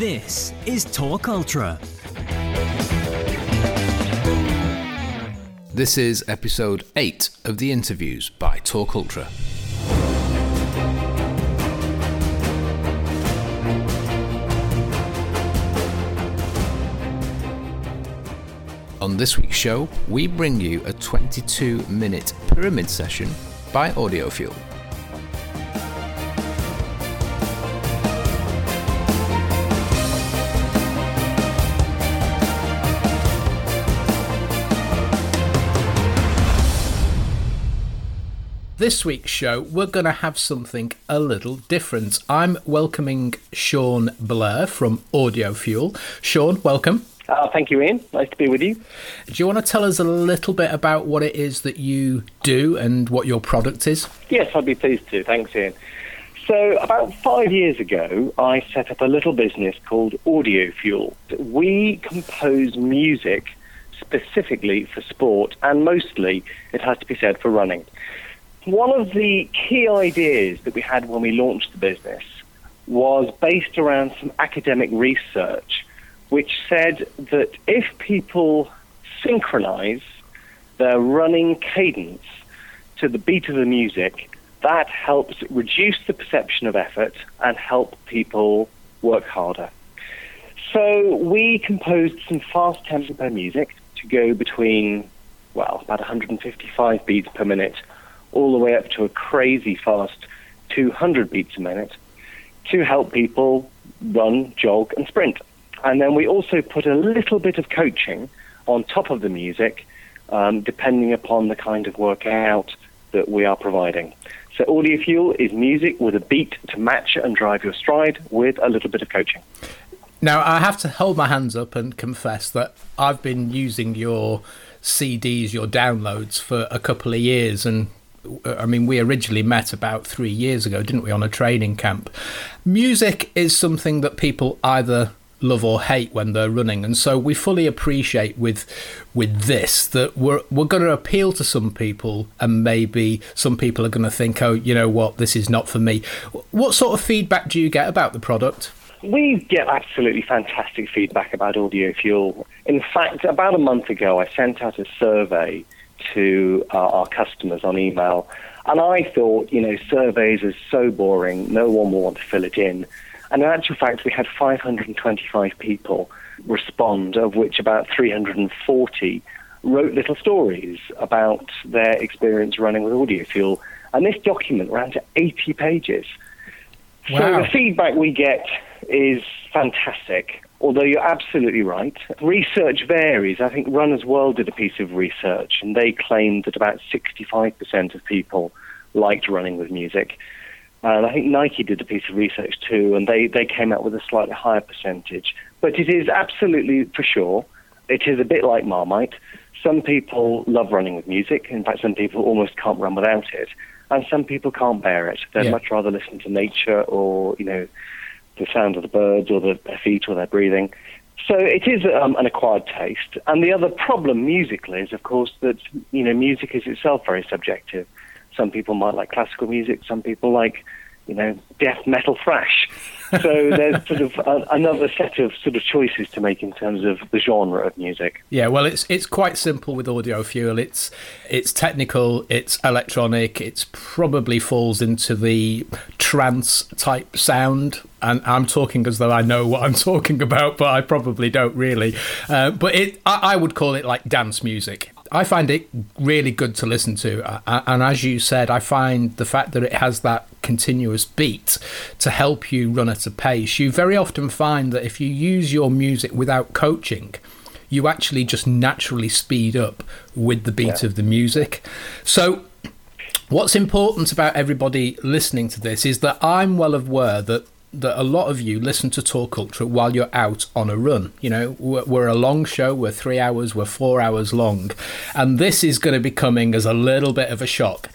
This is Talk Ultra. This is episode 8 of the interviews by Talk Ultra. On this week's show, we bring you a 22 minute pyramid session by Audiofuel. This week's show, we're going to have something a little different. I'm welcoming Sean Blair from Audiofuel. Sean, welcome. Uh, thank you, Ian. Nice to be with you. Do you want to tell us a little bit about what it is that you do and what your product is? Yes, I'd be pleased to. Thanks, Ian. So, about five years ago, I set up a little business called Audiofuel. We compose music specifically for sport, and mostly, it has to be said, for running. One of the key ideas that we had when we launched the business was based around some academic research, which said that if people synchronize their running cadence to the beat of the music, that helps reduce the perception of effort and help people work harder. So we composed some fast tempo music to go between, well, about 155 beats per minute all the way up to a crazy fast 200 beats a minute to help people run, jog, and sprint. And then we also put a little bit of coaching on top of the music, um, depending upon the kind of workout that we are providing. So, Audiofuel is music with a beat to match and drive your stride with a little bit of coaching. Now, I have to hold my hands up and confess that I've been using your CDs, your downloads, for a couple of years, and I mean, we originally met about three years ago, didn't we, on a training camp? Music is something that people either love or hate when they're running, and so we fully appreciate with with this that we're we're going to appeal to some people, and maybe some people are going to think, oh, you know what, this is not for me. What sort of feedback do you get about the product? We get absolutely fantastic feedback about Audiofuel. In fact, about a month ago, I sent out a survey to uh, our customers on email. And I thought, you know, surveys is so boring, no one will want to fill it in. And in actual fact, we had 525 people respond, of which about 340 wrote little stories about their experience running with Audiofuel. And this document ran to 80 pages. Wow. So the feedback we get is fantastic. Although you're absolutely right, research varies. I think Runner's World did a piece of research, and they claimed that about 65% of people liked running with music. And I think Nike did a piece of research too, and they, they came out with a slightly higher percentage. But it is absolutely for sure, it is a bit like Marmite. Some people love running with music. In fact, some people almost can't run without it. And some people can't bear it. They'd yeah. much rather listen to nature or, you know, the sound of the birds or the, their feet or their breathing. So it is um, an acquired taste. And the other problem musically is, of course, that you know music is itself very subjective. Some people might like classical music. Some people like you know death metal thrash. So there's sort of a, another set of sort of choices to make in terms of the genre of music. Yeah, well, it's it's quite simple with Audiofuel. It's it's technical, it's electronic, it probably falls into the trance type sound. And I'm talking as though I know what I'm talking about, but I probably don't really. Uh, but it, I, I would call it like dance music. I find it really good to listen to. Uh, uh, and as you said, I find the fact that it has that continuous beat to help you run at a pace. You very often find that if you use your music without coaching, you actually just naturally speed up with the beat yeah. of the music. So, what's important about everybody listening to this is that I'm well aware that that a lot of you listen to Talk Ultra while you're out on a run. You know, we're, we're, a long show, we're three hours, we're four hours long, and this is going to be coming as a little bit of a shock.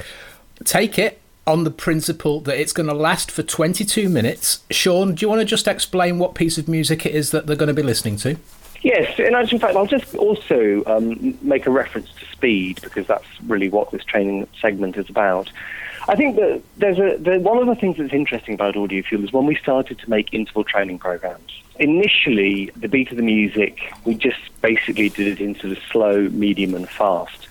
Take it on the principle that it's going to last for 22 minutes. Sean, do you want to just explain what piece of music it is that they're going to be listening to? Yes, and in fact, I'll just also um, make a reference to speed because that's really what this training segment is about. I think that there's a the, one of the things that's interesting about Audiofuel is when we started to make interval training programs. Initially, the beat of the music, we just basically did it in sort of slow, medium, and fast.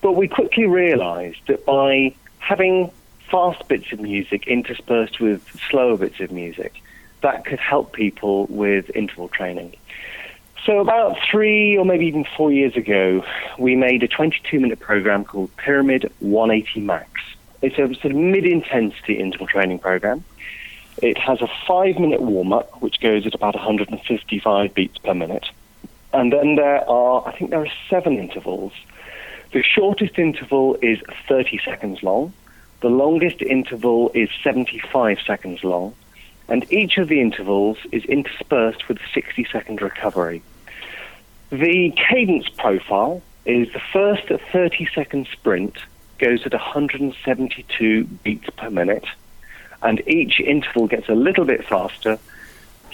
But we quickly realised that by having fast bits of music interspersed with slower bits of music, that could help people with interval training. So, about three or maybe even four years ago, we made a 22 minute program called Pyramid 180 Max. It's a sort of mid intensity interval training program. It has a five minute warm up, which goes at about 155 beats per minute. And then there are, I think there are seven intervals. The shortest interval is 30 seconds long. The longest interval is 75 seconds long. And each of the intervals is interspersed with a 60 second recovery. The cadence profile is the first 30 second sprint goes at 172 beats per minute, and each interval gets a little bit faster.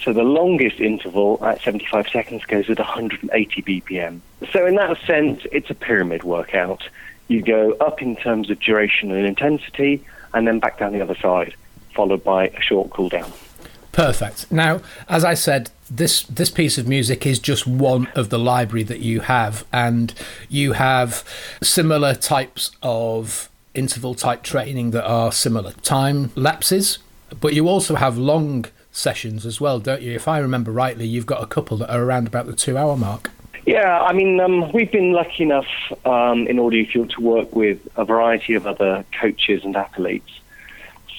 So the longest interval at 75 seconds goes at 180 BPM. So in that sense, it's a pyramid workout. You go up in terms of duration and intensity, and then back down the other side, followed by a short cool down. Perfect. Now, as I said, this this piece of music is just one of the library that you have, and you have similar types of interval type training that are similar time lapses, but you also have long sessions as well, don't you? If I remember rightly, you've got a couple that are around about the two hour mark. Yeah, I mean, um, we've been lucky enough um, in Audiofuel to work with a variety of other coaches and athletes.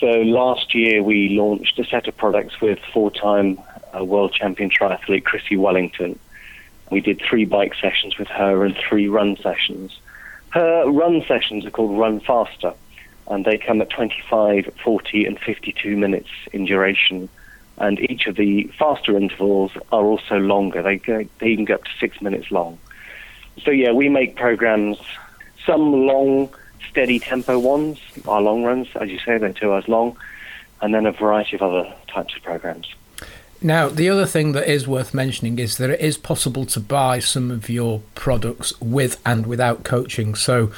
So last year we launched a set of products with four-time uh, world champion triathlete Chrissie Wellington. We did three bike sessions with her and three run sessions. Her run sessions are called Run Faster, and they come at 25, 40, and 52 minutes in duration. And each of the faster intervals are also longer. They, go, they even go up to six minutes long. So, yeah, we make programs, some long, steady tempo ones, our long runs, as you say, they're two hours long, and then a variety of other types of programs. Now, the other thing that is worth mentioning is that it is possible to buy some of your products with and without coaching. So,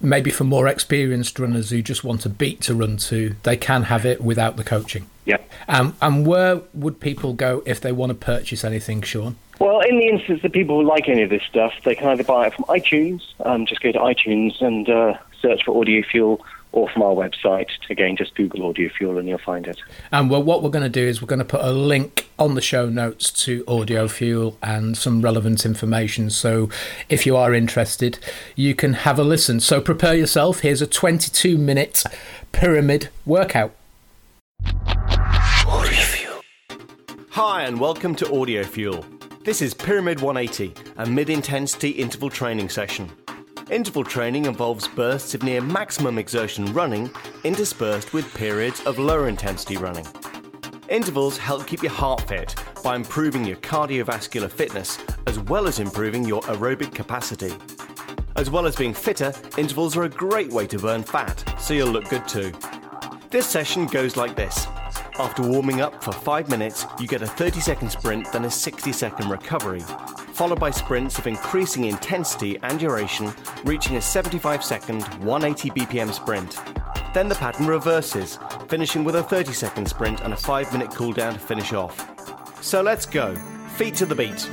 maybe for more experienced runners who just want a beat to run to, they can have it without the coaching. Yeah. Um, and where would people go if they want to purchase anything, Sean? Well, in the instance that people like any of this stuff, they can either buy it from iTunes, um, just go to iTunes and uh, search for Audiofuel or from our website. Again, just Google Audiofuel and you'll find it. And well, what we're going to do is we're going to put a link on the show notes to Audiofuel and some relevant information. So if you are interested, you can have a listen. So prepare yourself. Here's a 22 minute pyramid workout. Hi, and welcome to Audiofuel. This is Pyramid 180, a mid intensity interval training session. Interval training involves bursts of near maximum exertion running interspersed with periods of lower intensity running. Intervals help keep your heart fit by improving your cardiovascular fitness as well as improving your aerobic capacity. As well as being fitter, intervals are a great way to burn fat, so you'll look good too. This session goes like this. After warming up for 5 minutes, you get a 30 second sprint, then a 60 second recovery, followed by sprints of increasing intensity and duration, reaching a 75 second, 180 BPM sprint. Then the pattern reverses, finishing with a 30 second sprint and a 5 minute cooldown to finish off. So let's go. Feet to the beat.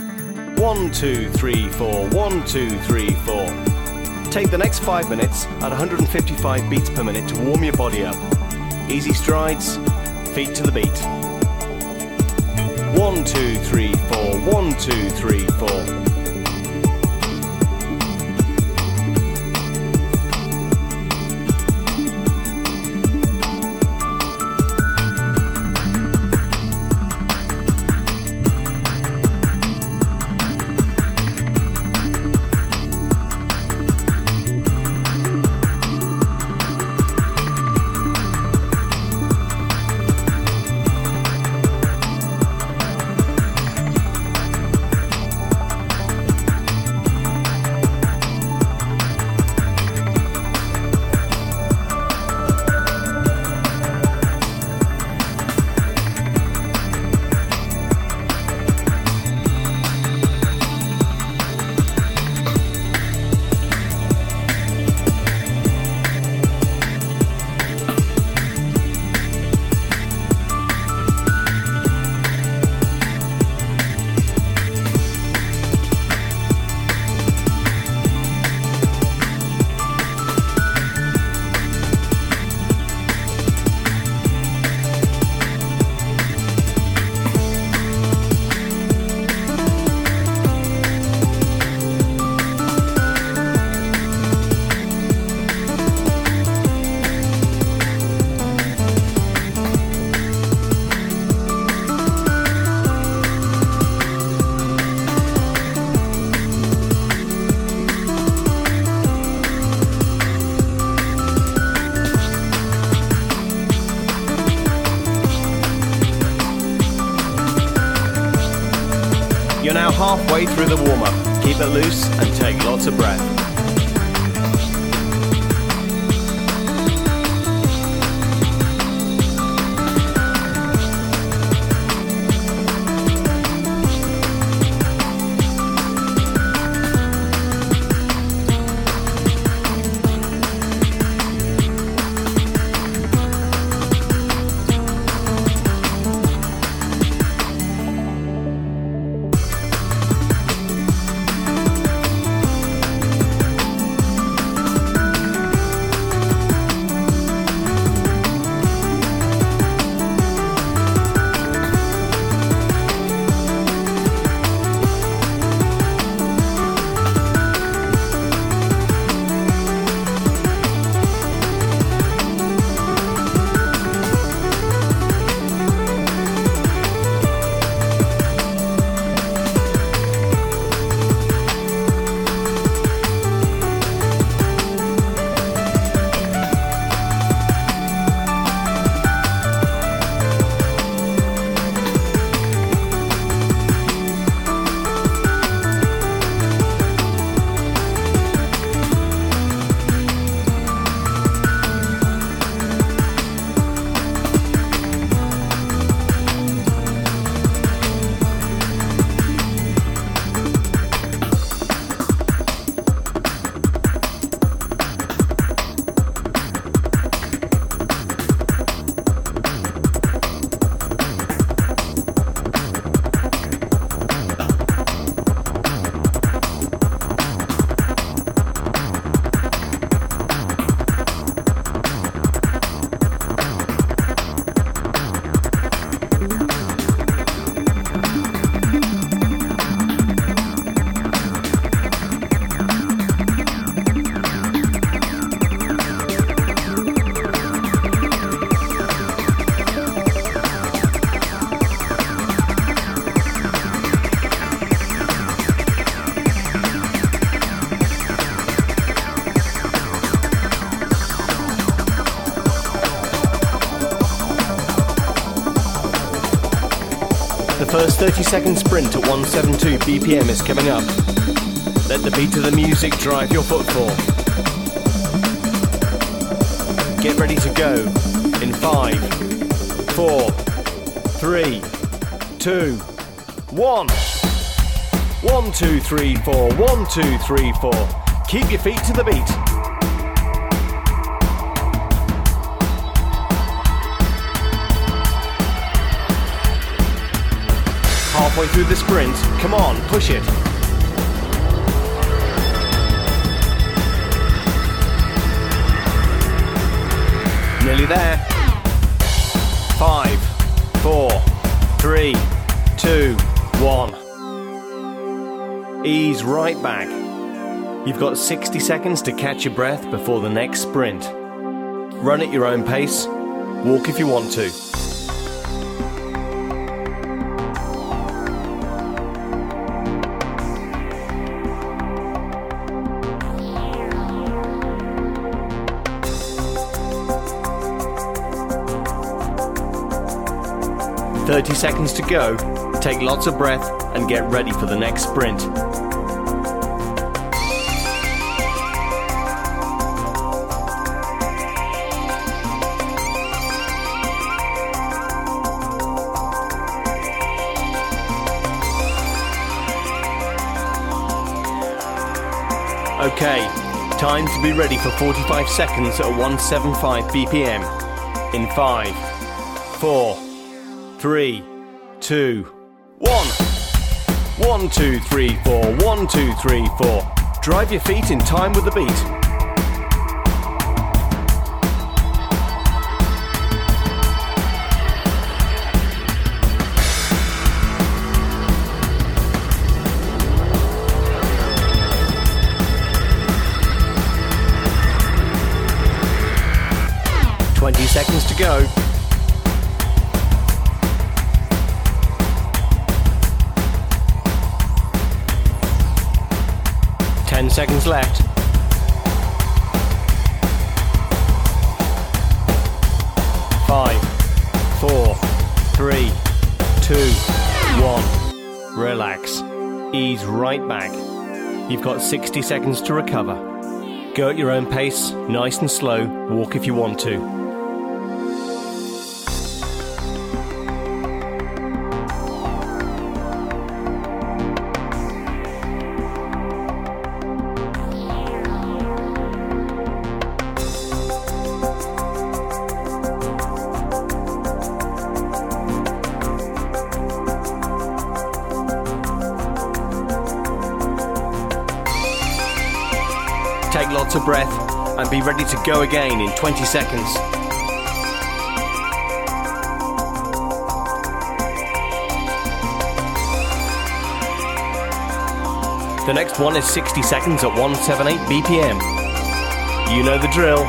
1, 2, 3, 4, 1, 2, 3, 4. Take the next 5 minutes at 155 beats per minute to warm your body up. Easy strides, feet to the beat. One, two, three, four. One, two, three, four. First 30 second sprint at 172 BPM is coming up. Let the beat of the music drive your footfall. Get ready to go in 5, 4, 3, 2, 1. 1, 2, 3, 4, 1, 2, 3, 4. Keep your feet to the beat. Halfway through the sprint. Come on, push it. Nearly there. Five, four, three, two, one. Ease right back. You've got 60 seconds to catch your breath before the next sprint. Run at your own pace. Walk if you want to. 30 seconds to go. Take lots of breath and get ready for the next sprint. Okay, time to be ready for 45 seconds at 175 BPM. In 5, 4, three, two, one. One, two, three, four. One, two, three, four. Drive your feet in time with the beat. Twenty seconds to go. Seconds left. Five, four, three, two, one. Relax. ease right back. You've got 60 seconds to recover. Go at your own pace, nice and slow, walk if you want to. Lots of breath and be ready to go again in 20 seconds. The next one is 60 seconds at 178 BPM. You know the drill.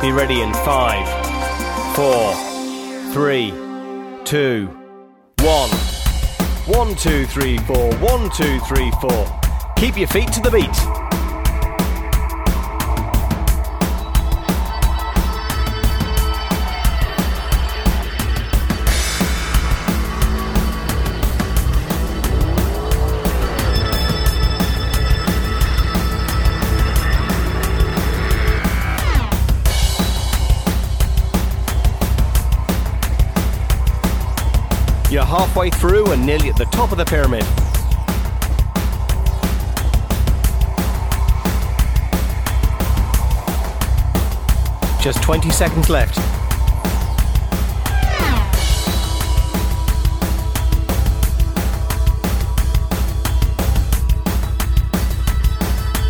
Be ready in 5, 4, 3, 2, 1. 1, 2, 3, 4, 1, 2, 3, 4. Keep your feet to the beat. Halfway through and nearly at the top of the pyramid. Just 20 seconds left.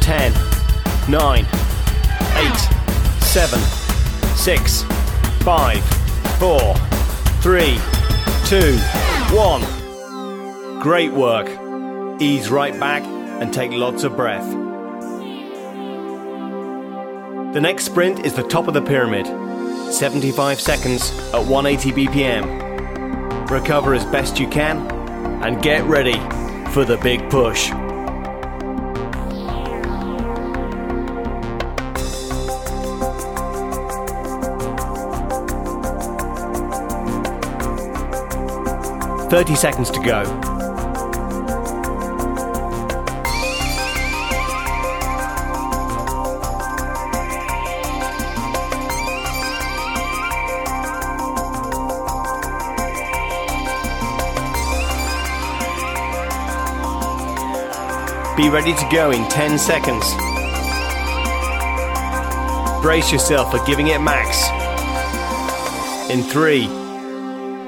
Ten, nine, eight, seven, six, five, four, three, two, one. Great work. Ease right back and take lots of breath. The next sprint is the top of the pyramid. 75 seconds at 180 BPM. Recover as best you can and get ready for the big push. 30 seconds to go. Be ready to go in 10 seconds. Brace yourself for giving it max. In 3,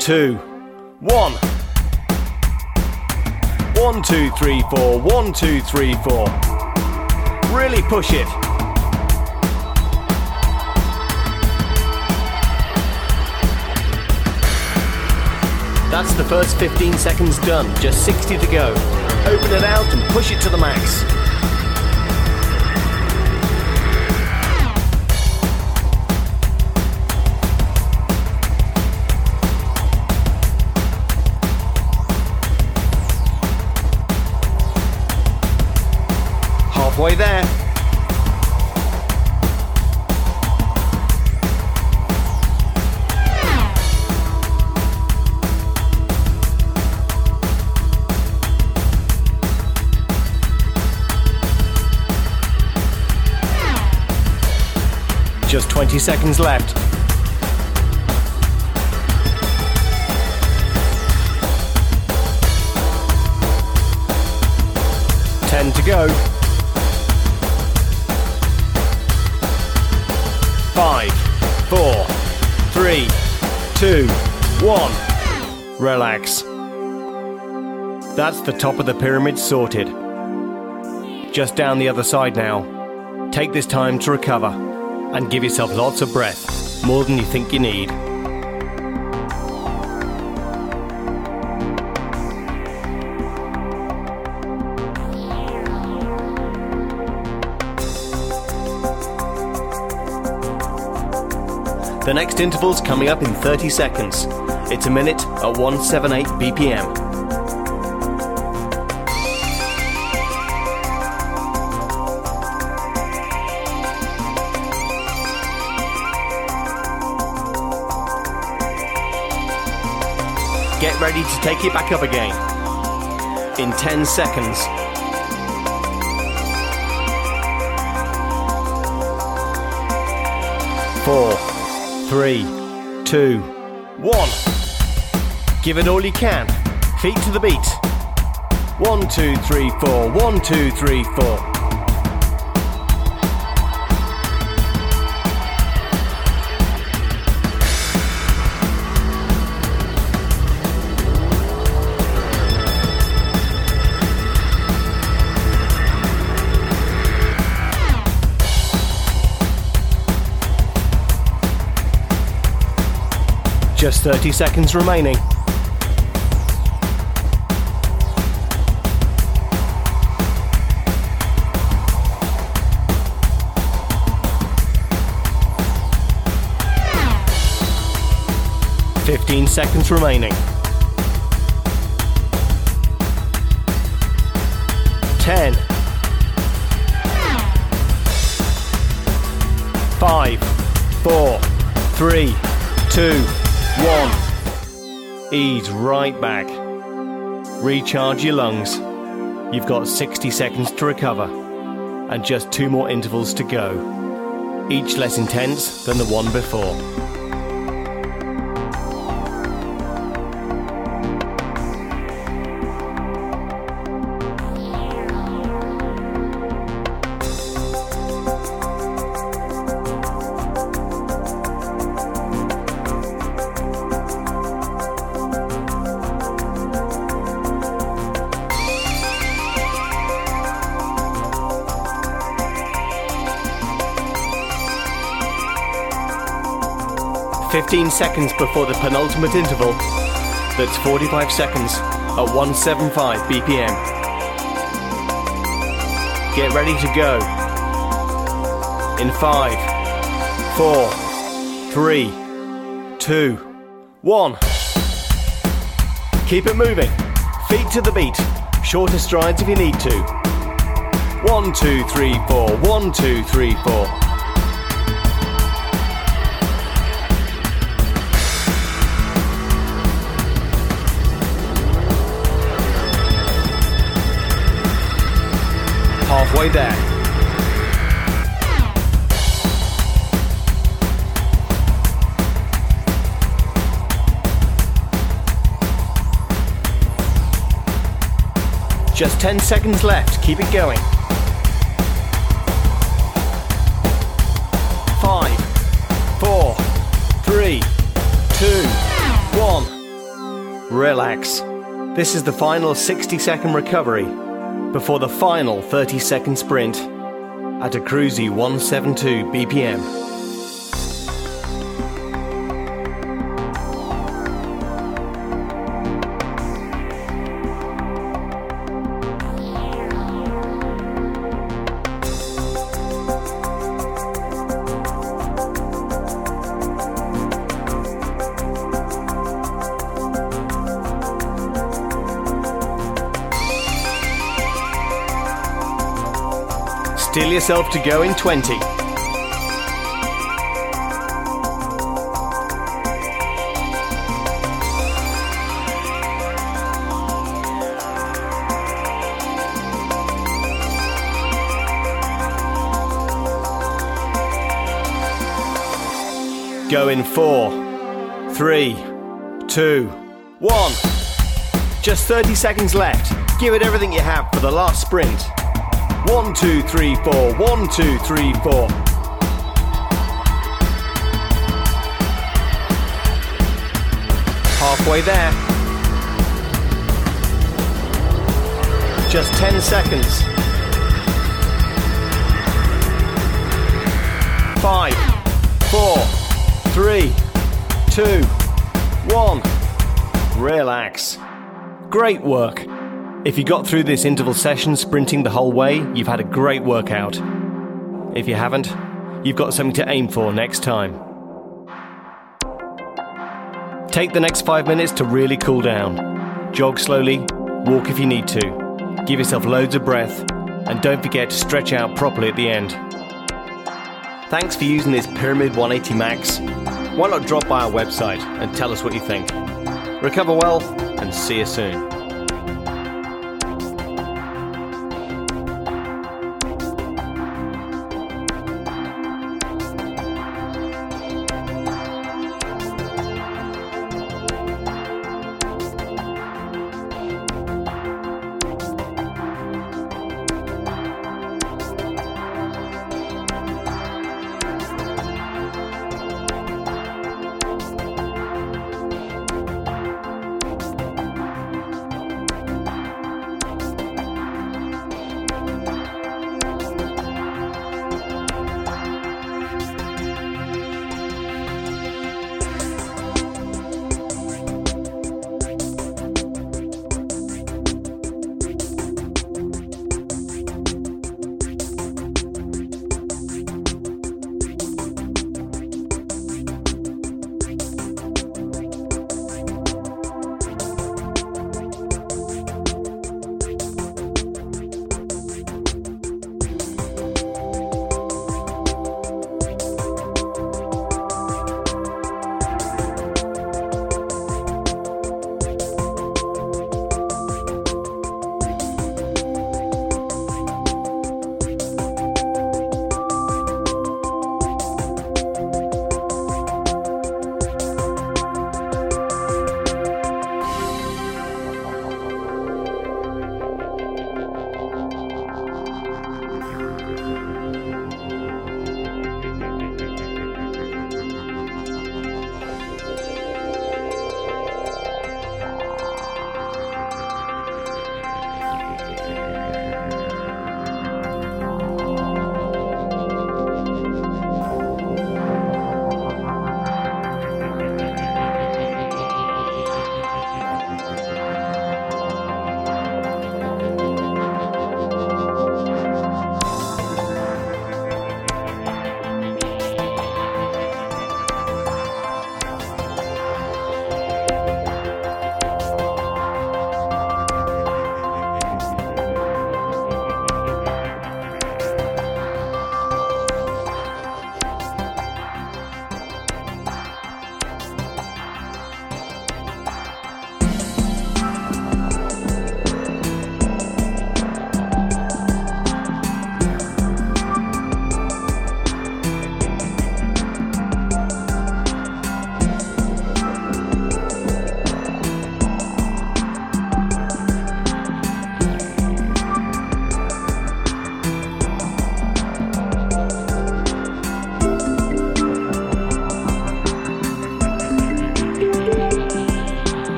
2, 1. One, two, three, four. One, two, three, four. Really push it. That's the first 15 seconds done, just 60 to go. Open it out and push it to the max. 30 seconds left. Ten to go. Five, four, three, two, one. Relax. That's the top of the pyramid sorted. Just down the other side now. Take this time to recover and give yourself lots of breath, more than you think you need. The next interval's coming up in 30 seconds. It's a minute at 178 BPM. Ready to take it back up again. in 10 seconds. Four, three, two, one. Give it all you can. Feet to the beat. One, two, three, four. One, two, three, four. Just 30 seconds remaining. Fifteen seconds remaining. Ten. Five. Four. Three. Two, one. Ease right back. Recharge your lungs. You've got 60 seconds to recover, and just two more intervals to go, each less intense than the one before. 15 seconds before the penultimate interval. That's 45 seconds at 175 BPM. Get ready to go. In 5, 4, 3, 2, 1. Keep it moving. Feet to the beat. Shorter strides if you need to. 1, 2, 3, 4. 1, 2, 3, 4. Halfway there. Just 10 seconds left, keep it going. Five, four, three, two, one. Relax. This is the final 60 second recovery before the final 30 second sprint at a cruisy 172 BPM. Yourself to go in 20. Go in four, three, two, one. Just 30 seconds left. Give it everything you have for the last sprint. One, two, three, four. One, two, three, four. Halfway there. Just 10 seconds. Five, four, three, two, one. Relax. Great work. If you got through this interval session sprinting the whole way, you've had a great workout. If you haven't, you've got something to aim for next time. Take the next five minutes to really cool down. Jog slowly, walk if you need to. Give yourself loads of breath, and don't forget to stretch out properly at the end. Thanks for using this Pyramid 180 Max. Why not drop by our website and tell us what you think? Recover well, and see you soon.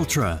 Ultra.